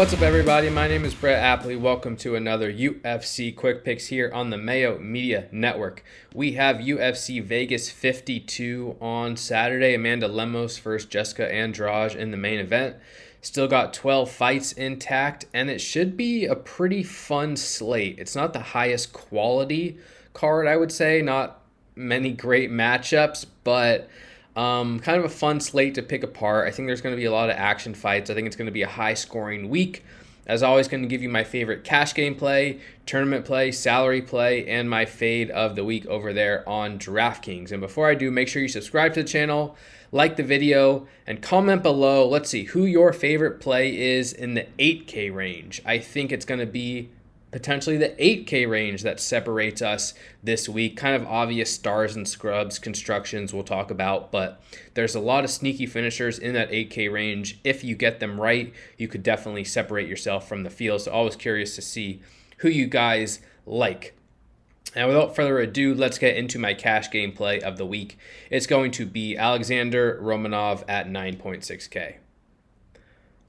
What's up, everybody? My name is Brett Apley. Welcome to another UFC Quick Picks here on the Mayo Media Network. We have UFC Vegas 52 on Saturday. Amanda Lemos versus Jessica Andrade in the main event. Still got 12 fights intact, and it should be a pretty fun slate. It's not the highest quality card, I would say, not many great matchups, but um, kind of a fun slate to pick apart. I think there's going to be a lot of action fights. I think it's going to be a high scoring week. As always, going to give you my favorite cash game play, tournament play, salary play, and my fade of the week over there on DraftKings. And before I do, make sure you subscribe to the channel, like the video, and comment below. Let's see who your favorite play is in the 8K range. I think it's going to be potentially the 8K range that separates us this week. Kind of obvious stars and scrubs constructions we'll talk about, but there's a lot of sneaky finishers in that 8K range. If you get them right, you could definitely separate yourself from the field. So always curious to see who you guys like. And without further ado, let's get into my cash gameplay of the week. It's going to be Alexander Romanov at 9.6K.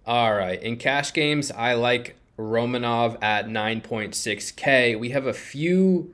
All right, in cash games, I like Romanov at 9.6K. We have a few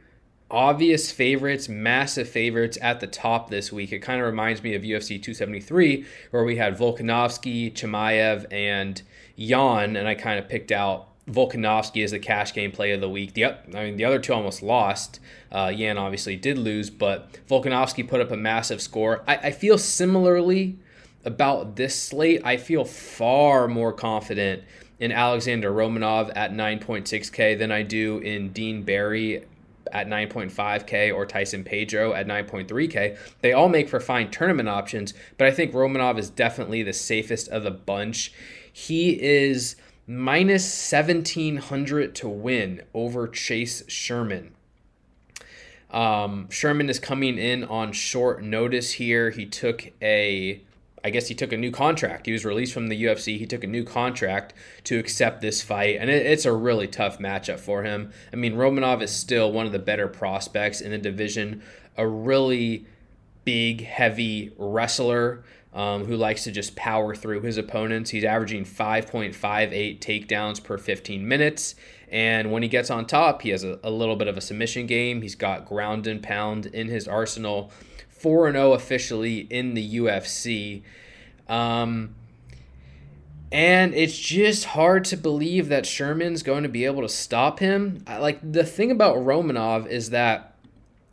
obvious favorites, massive favorites at the top this week. It kind of reminds me of UFC 273, where we had Volkanovski, Chimaev, and Yan, and I kind of picked out Volkanovski as the cash game play of the week. The I mean the other two almost lost. Uh, Yan obviously did lose, but Volkanovski put up a massive score. I, I feel similarly about this slate. I feel far more confident in Alexander Romanov at 9.6K than I do in Dean Barry at 9.5K or Tyson Pedro at 9.3K. They all make for fine tournament options, but I think Romanov is definitely the safest of the bunch. He is minus 1700 to win over Chase Sherman. Um, Sherman is coming in on short notice here. He took a I guess he took a new contract. He was released from the UFC. He took a new contract to accept this fight, and it, it's a really tough matchup for him. I mean, Romanov is still one of the better prospects in the division, a really big, heavy wrestler um, who likes to just power through his opponents. He's averaging 5.58 takedowns per 15 minutes. And when he gets on top, he has a, a little bit of a submission game. He's got ground and pound in his arsenal. 4 0 officially in the UFC. Um, and it's just hard to believe that Sherman's going to be able to stop him. Like, the thing about Romanov is that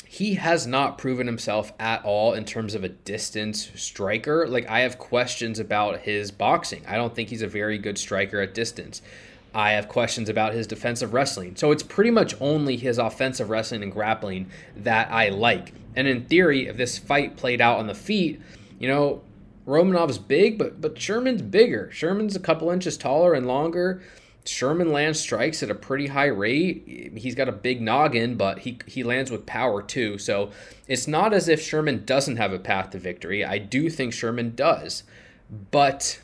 he has not proven himself at all in terms of a distance striker. Like, I have questions about his boxing. I don't think he's a very good striker at distance. I have questions about his defensive wrestling. So it's pretty much only his offensive wrestling and grappling that I like. And in theory, if this fight played out on the feet, you know, Romanov's big, but but Sherman's bigger. Sherman's a couple inches taller and longer. Sherman lands strikes at a pretty high rate. He's got a big noggin, but he he lands with power too. So it's not as if Sherman doesn't have a path to victory. I do think Sherman does. But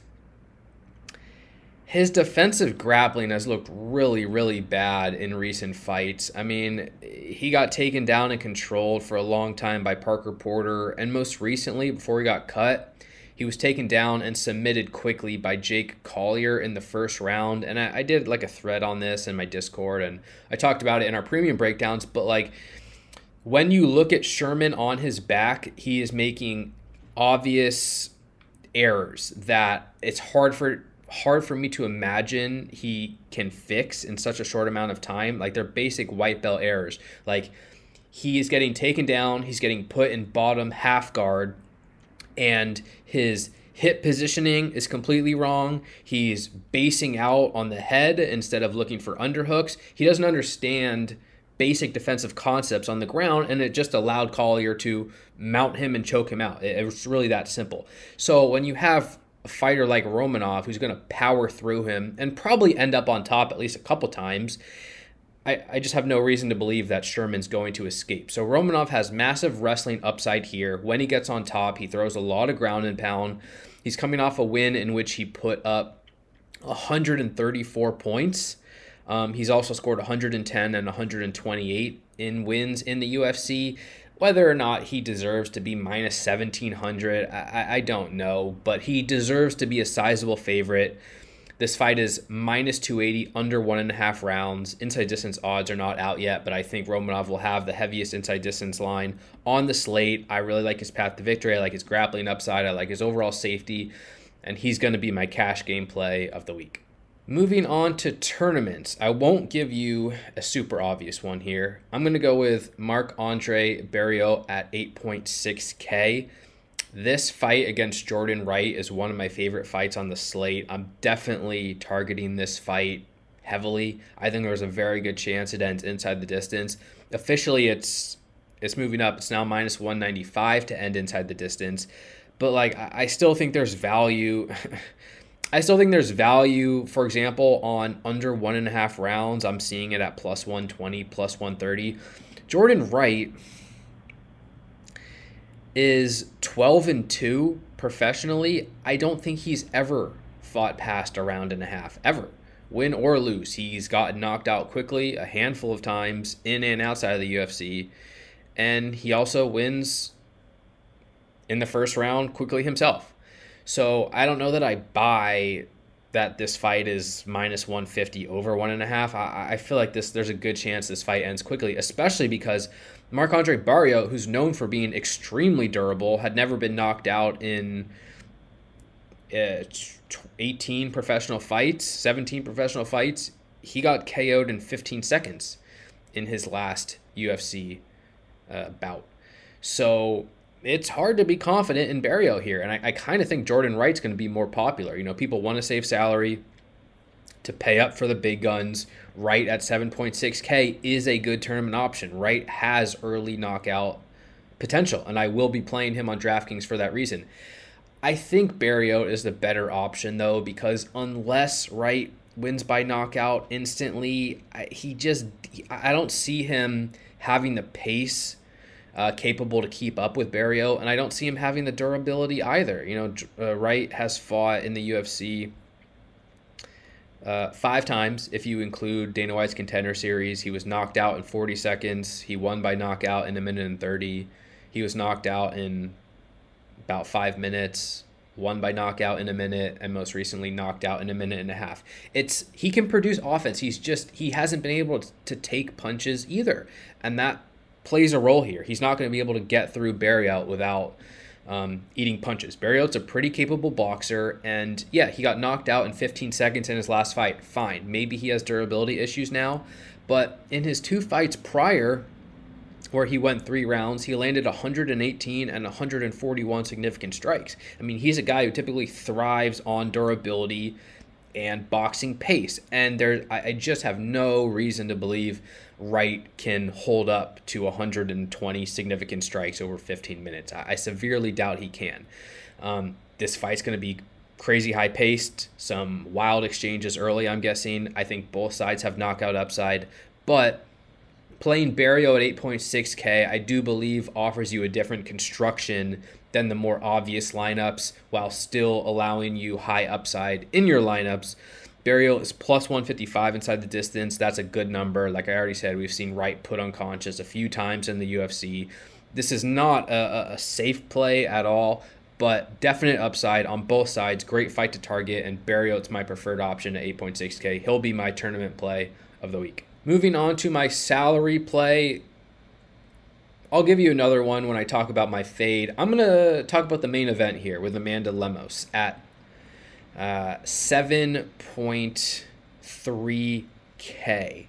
his defensive grappling has looked really, really bad in recent fights. I mean, he got taken down and controlled for a long time by Parker Porter, and most recently, before he got cut, he was taken down and submitted quickly by Jake Collier in the first round. And I, I did like a thread on this in my Discord, and I talked about it in our premium breakdowns. But like, when you look at Sherman on his back, he is making obvious errors that it's hard for hard for me to imagine he can fix in such a short amount of time. Like they're basic white belt errors. Like he is getting taken down, he's getting put in bottom half guard, and his hip positioning is completely wrong. He's basing out on the head instead of looking for underhooks. He doesn't understand basic defensive concepts on the ground, and it just allowed Collier to mount him and choke him out. It, was really that simple. So when you have a fighter like Romanov who's going to power through him and probably end up on top at least a couple times. I, I just have no reason to believe that Sherman's going to escape. So Romanov has massive wrestling upside here. When he gets on top, he throws a lot of ground and pound. He's coming off a win in which he put up 134 points. Um, he's also scored 110 and 128 in wins in the UFC. Whether or not he deserves to be minus 1700, I, I don't know, but he deserves to be a sizable favorite. This fight is minus 280, under one and a half rounds. Inside distance odds are not out yet, but I think Romanov will have the heaviest inside distance line on the slate. I really like his path to victory. I like his grappling upside. I like his overall safety, and he's going to be my cash game play of the week. Moving on to tournaments, I won't give you a super obvious one here. I'm going to go with Marc Andre Barriault at 8.6K. This fight against Jordan Wright is one of my favorite fights on the slate. I'm definitely targeting this fight heavily. I think there's a very good chance it ends inside the distance. Officially, it's it's moving up. It's now minus 195 to end inside the distance. But like I still think there's value. I still think there's value, for example, on under one and a half rounds. I'm seeing it at plus 120, plus 130. Jordan Wright is 12 and 2 professionally. I don't think he's ever fought past a round and a half, ever. Win or lose. He's gotten knocked out quickly a handful of times in and outside of the UFC. And he also wins in the first round quickly himself. So I don't know that I buy that this fight is minus 150 over one and a half. I, I feel like this there's a good chance this fight ends quickly, especially because Marc Andre Barriault, who's known for being extremely durable, had never been knocked out in uh, 18 professional fights, 17 professional fights. He got KO'd in 15 seconds in his last UFC uh, bout. So it's hard to be confident in Barriault here. And I, I kind of think Jordan Wright's going to be more popular. You know, people want to save salary to pay up for the big guns. Wright at 7.6K is a good tournament option. Wright has early knockout potential, and I will be playing him on DraftKings for that reason. I think Barriault is the better option, though, because unless Wright wins by knockout instantly, he just, I don't see him having the pace uh, capable to keep up with Barriault, and I don't see him having the durability either. You know, uh, Wright has fought in the UFC uh, five times if you include Dana White's contender series. He was knocked out in 40 seconds. He won by knockout in a minute and 30. He was knocked out in about five minutes, won by knockout in a minute, and most recently knocked out in a minute and a half. It's he can produce offense. He's just he hasn't been able to take punches either, and that plays a role here. He's not going to be able to get through Barriault without um, eating punches. Barriault's a pretty capable boxer, and yeah, he got knocked out in 15 seconds in his last fight. Fine, maybe he has durability issues now, but in his two fights prior, where he went three rounds, he landed 118 and 141 significant strikes. I mean, he's a guy who typically thrives on durability and boxing pace, and there, I, I just have no reason to believe Wright can hold up to 120 significant strikes over 15 minutes. I, I severely doubt he can. Um, this fight's going to be crazy high paced, some wild exchanges early, I'm guessing. I think both sides have knockout upside, but playing Barriault at 8.6K, I do believe offers you a different construction than the more obvious lineups while still allowing you high upside in your lineups. Barriault is plus 155 inside the distance. That's a good number. Like I already said, we've seen Wright put unconscious a few times in the UFC. This is not a, a safe play at all, but definite upside on both sides. Great fight to target, and Barriault's my preferred option at 8.6K. He'll be my tournament play of the week. Moving on to my salary play, I'll give you another one when I talk about my fade. I'm going to talk about the main event here with Amanda Lemos at uh, 7.3K.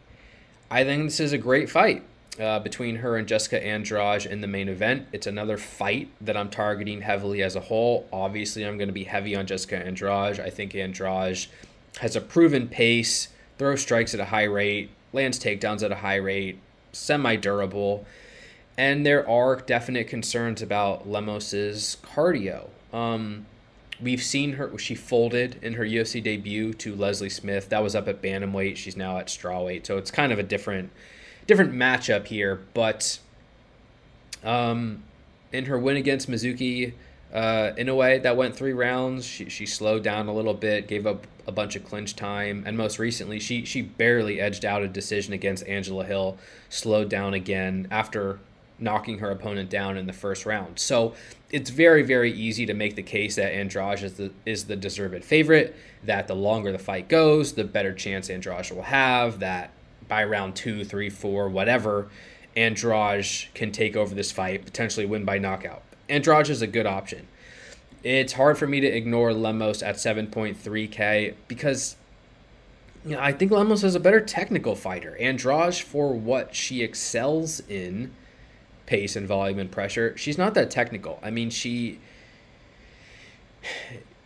I think this is a great fight uh, between her and Jessica Andrade in the main event. It's another fight that I'm targeting heavily as a whole. Obviously, I'm going to be heavy on Jessica Andrade. I think Andrade has a proven pace, throws strikes at a high rate, lands takedowns at a high rate, semi durable. And there are definite concerns about Lemos's cardio. Um, We've seen her. She folded in her UFC debut to Leslie Smith. That was up at bantamweight. She's now at strawweight. So it's kind of a different, different matchup here. But, um, in her win against Mizuki, uh, in a way that went three rounds, she she slowed down a little bit, gave up a bunch of clinch time, and most recently she she barely edged out a decision against Angela Hill, slowed down again after knocking her opponent down in the first round. So it's very, very easy to make the case that Andrade is the, is the deserved favorite, that the longer the fight goes, the better chance Andrade will have, that by round two, three, four, whatever, Andrade can take over this fight, potentially win by knockout. Andrade is a good option. It's hard for me to ignore Lemos at 7.3K because you know, I think Lemos is a better technical fighter. Andrade, for what she excels in, pace and volume and pressure, she's not that technical. I mean, she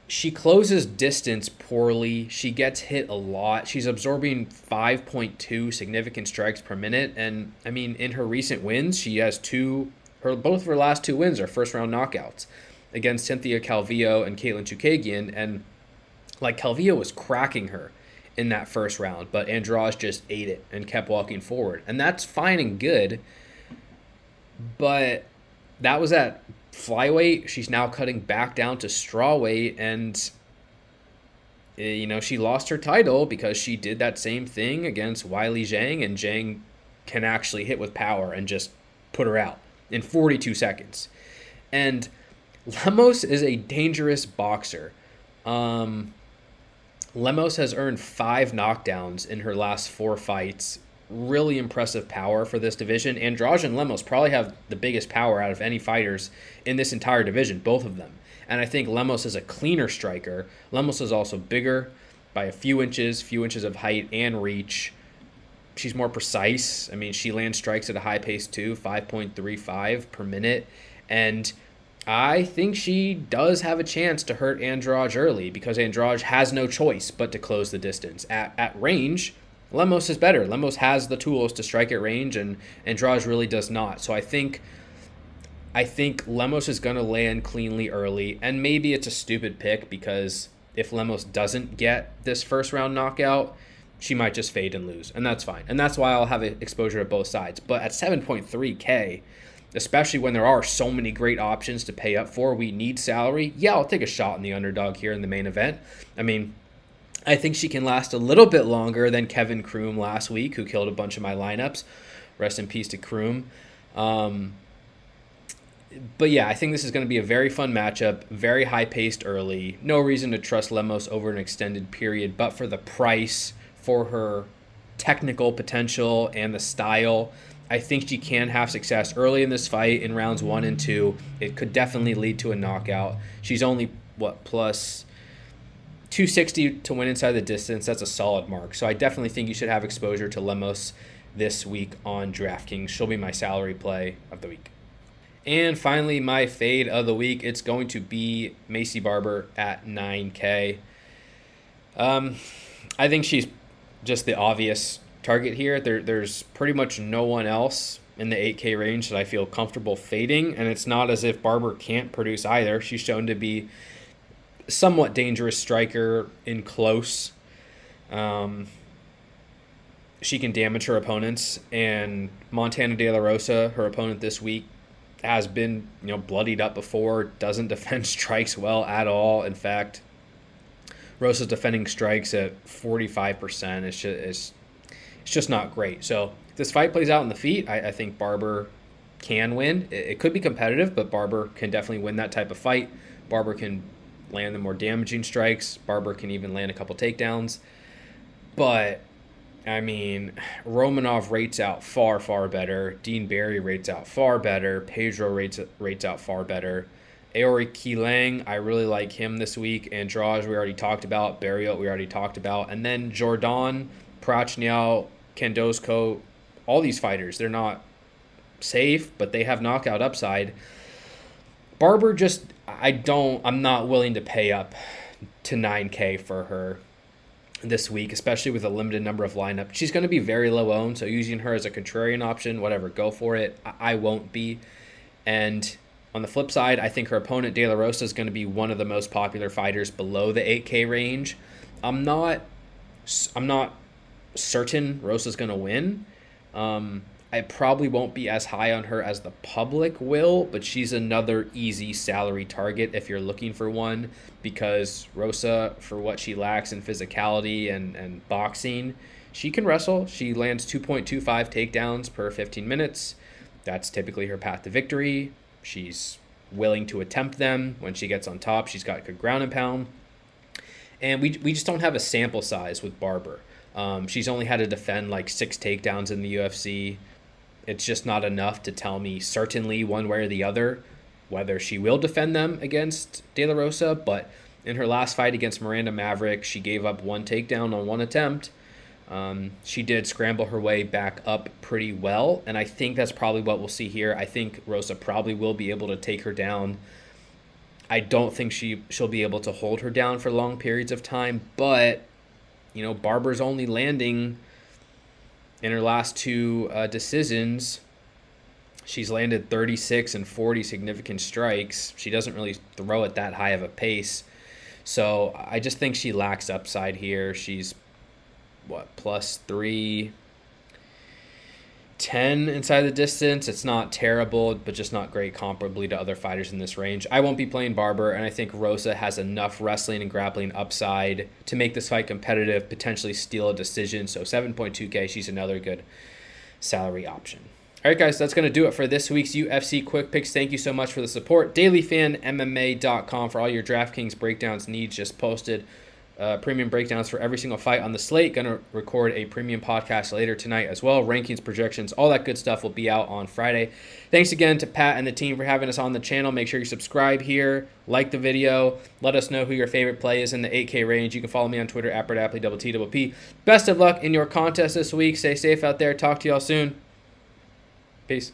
she closes distance poorly. She gets hit a lot. She's absorbing 5.2 significant strikes per minute and I mean, in her recent wins, she has two her both of her last two wins are first round knockouts against Cynthia Calvillo and Katlyn Chookagian and like Calvillo was cracking her in that first round, but Andrade just ate it and kept walking forward. And that's fine and good. But that was at flyweight. She's now cutting back down to strawweight and eh, you know, she lost her title because she did that same thing against Weili Zhang and Zhang can actually hit with power and just put her out in 42 seconds. And Lemos is a dangerous boxer. Um, Lemos has earned five knockdowns in her last four fights. Really impressive power for this division. And Lemos probably have the biggest power out of any fighters in this entire division, both of them. And I think Lemos is a cleaner striker. Lemos is also bigger by a few inches, few inches of height and reach. She's more precise. I mean, she lands strikes at a high pace too, 5.35 per minute. And I think she does have a chance to hurt Andrade early because Andrade has no choice but to close the distance. At, at range, Lemos is better. Lemos has the tools to strike at range, and Andrade really does not. So I think I think Lemos is going to land cleanly early, and maybe it's a stupid pick because if Lemos doesn't get this first round knockout, she might just fade and lose, and that's fine. And that's why I'll have exposure to both sides. But at 7.3K, especially when there are so many great options to pay up for. We need salary. Yeah, I'll take a shot in the underdog here in the main event. I mean, I think she can last a little bit longer than Kevin Croom last week, who killed a bunch of my lineups. Rest in peace to Croom. Um, but yeah, I think this is going to be a very fun matchup, very high paced early. No reason to trust Lemos over an extended period, but for the price, for her technical potential and the style, I think she can have success early in this fight in rounds one and two. It could definitely lead to a knockout. She's only, what, plus 260 to win inside the distance. That's a solid mark. So I definitely think you should have exposure to Lemos this week on DraftKings. She'll be my salary play of the week. And finally, my fade of the week, it's going to be Maycee Barber at 9K. Um, I think she's just the obvious target here. There, there's pretty much no one else in the 8K range that I feel comfortable fading, and it's not as if Barber can't produce either. She's shown to be somewhat dangerous striker in close. Um, she can damage her opponents, and Montana De La Rosa, her opponent this week, has been you know bloodied up before. Doesn't defend strikes well at all. In fact, Rosa's defending strikes at forty five percent. It's just it's it's just not great. So if this fight plays out in the feet, I, I think Barber can win. It, it, could be competitive, but Barber can definitely win that type of fight. Barber can land the more damaging strikes. Barber can even land a couple takedowns. But I mean, Romanov rates out far, far better. Dean Barry rates out far better. Pedro rates rates out far better. Aori Qileng, I really like him this week. Andrade, we already talked about. Barriault, we already talked about. And then Jourdain, Prachnio, Khandozhko, all these fighters, they're not safe, but they have knockout upside. Barber just, I don't, I'm not willing to pay up to 9K for her this week, especially with a limited number of lineup. She's going to be very low owned, so using her as a contrarian option, whatever, go for it. I won't be. And on the flip side, I think her opponent De La Rosa is going to be one of the most popular fighters below the 8K range. I'm not, I'm not certain Rosa's going to win. Um, I probably won't be as high on her as the public will, but she's another easy salary target if you're looking for one because Rosa, for what she lacks in physicality and, and boxing, she can wrestle. She lands 2.25 takedowns per 15 minutes. That's typically her path to victory. She's willing to attempt them when she gets on top. She's got good ground and pound. And we, we just don't have a sample size with Barber. Um, she's only had to defend like six takedowns in the UFC. It's just not enough to tell me certainly one way or the other whether she will defend them against De La Rosa. But in her last fight against Miranda Maverick, she gave up one takedown on one attempt. Um, she did scramble her way back up pretty well, and I think that's probably what we'll see here. I think Rosa probably will be able to take her down. I don't think she she'll be able to hold her down for long periods of time, but you know Barber's only landing in her last two uh, decisions. She's landed 36 and 40 significant strikes. She doesn't really throw at that high of a pace. So I just think she lacks upside here. She's what plus three 10 inside the distance. It's not terrible, but just not great comparably to other fighters in this range. I won't be playing Barber, and I think Rosa has enough wrestling and grappling upside to make this fight competitive, potentially steal a decision. So 7.2K, she's another good salary option. All right, guys, that's going to do it for this week's UFC Quick Picks. Thank you so much for the support. DailyFanMMA.com for all your DraftKings breakdowns needs just posted uh, premium breakdowns for every single fight on the slate. Going to record a premium podcast later tonight as well. Rankings, projections, all that good stuff will be out on Friday. Thanks again to Pat and the team for having us on the channel. Make sure you subscribe here, like the video, let us know who your favorite play is in the 8K range. You can follow me on Twitter at Apley, double T, double P. Best of luck in your contest this week. Stay safe out there. Talk to y'all soon. Peace.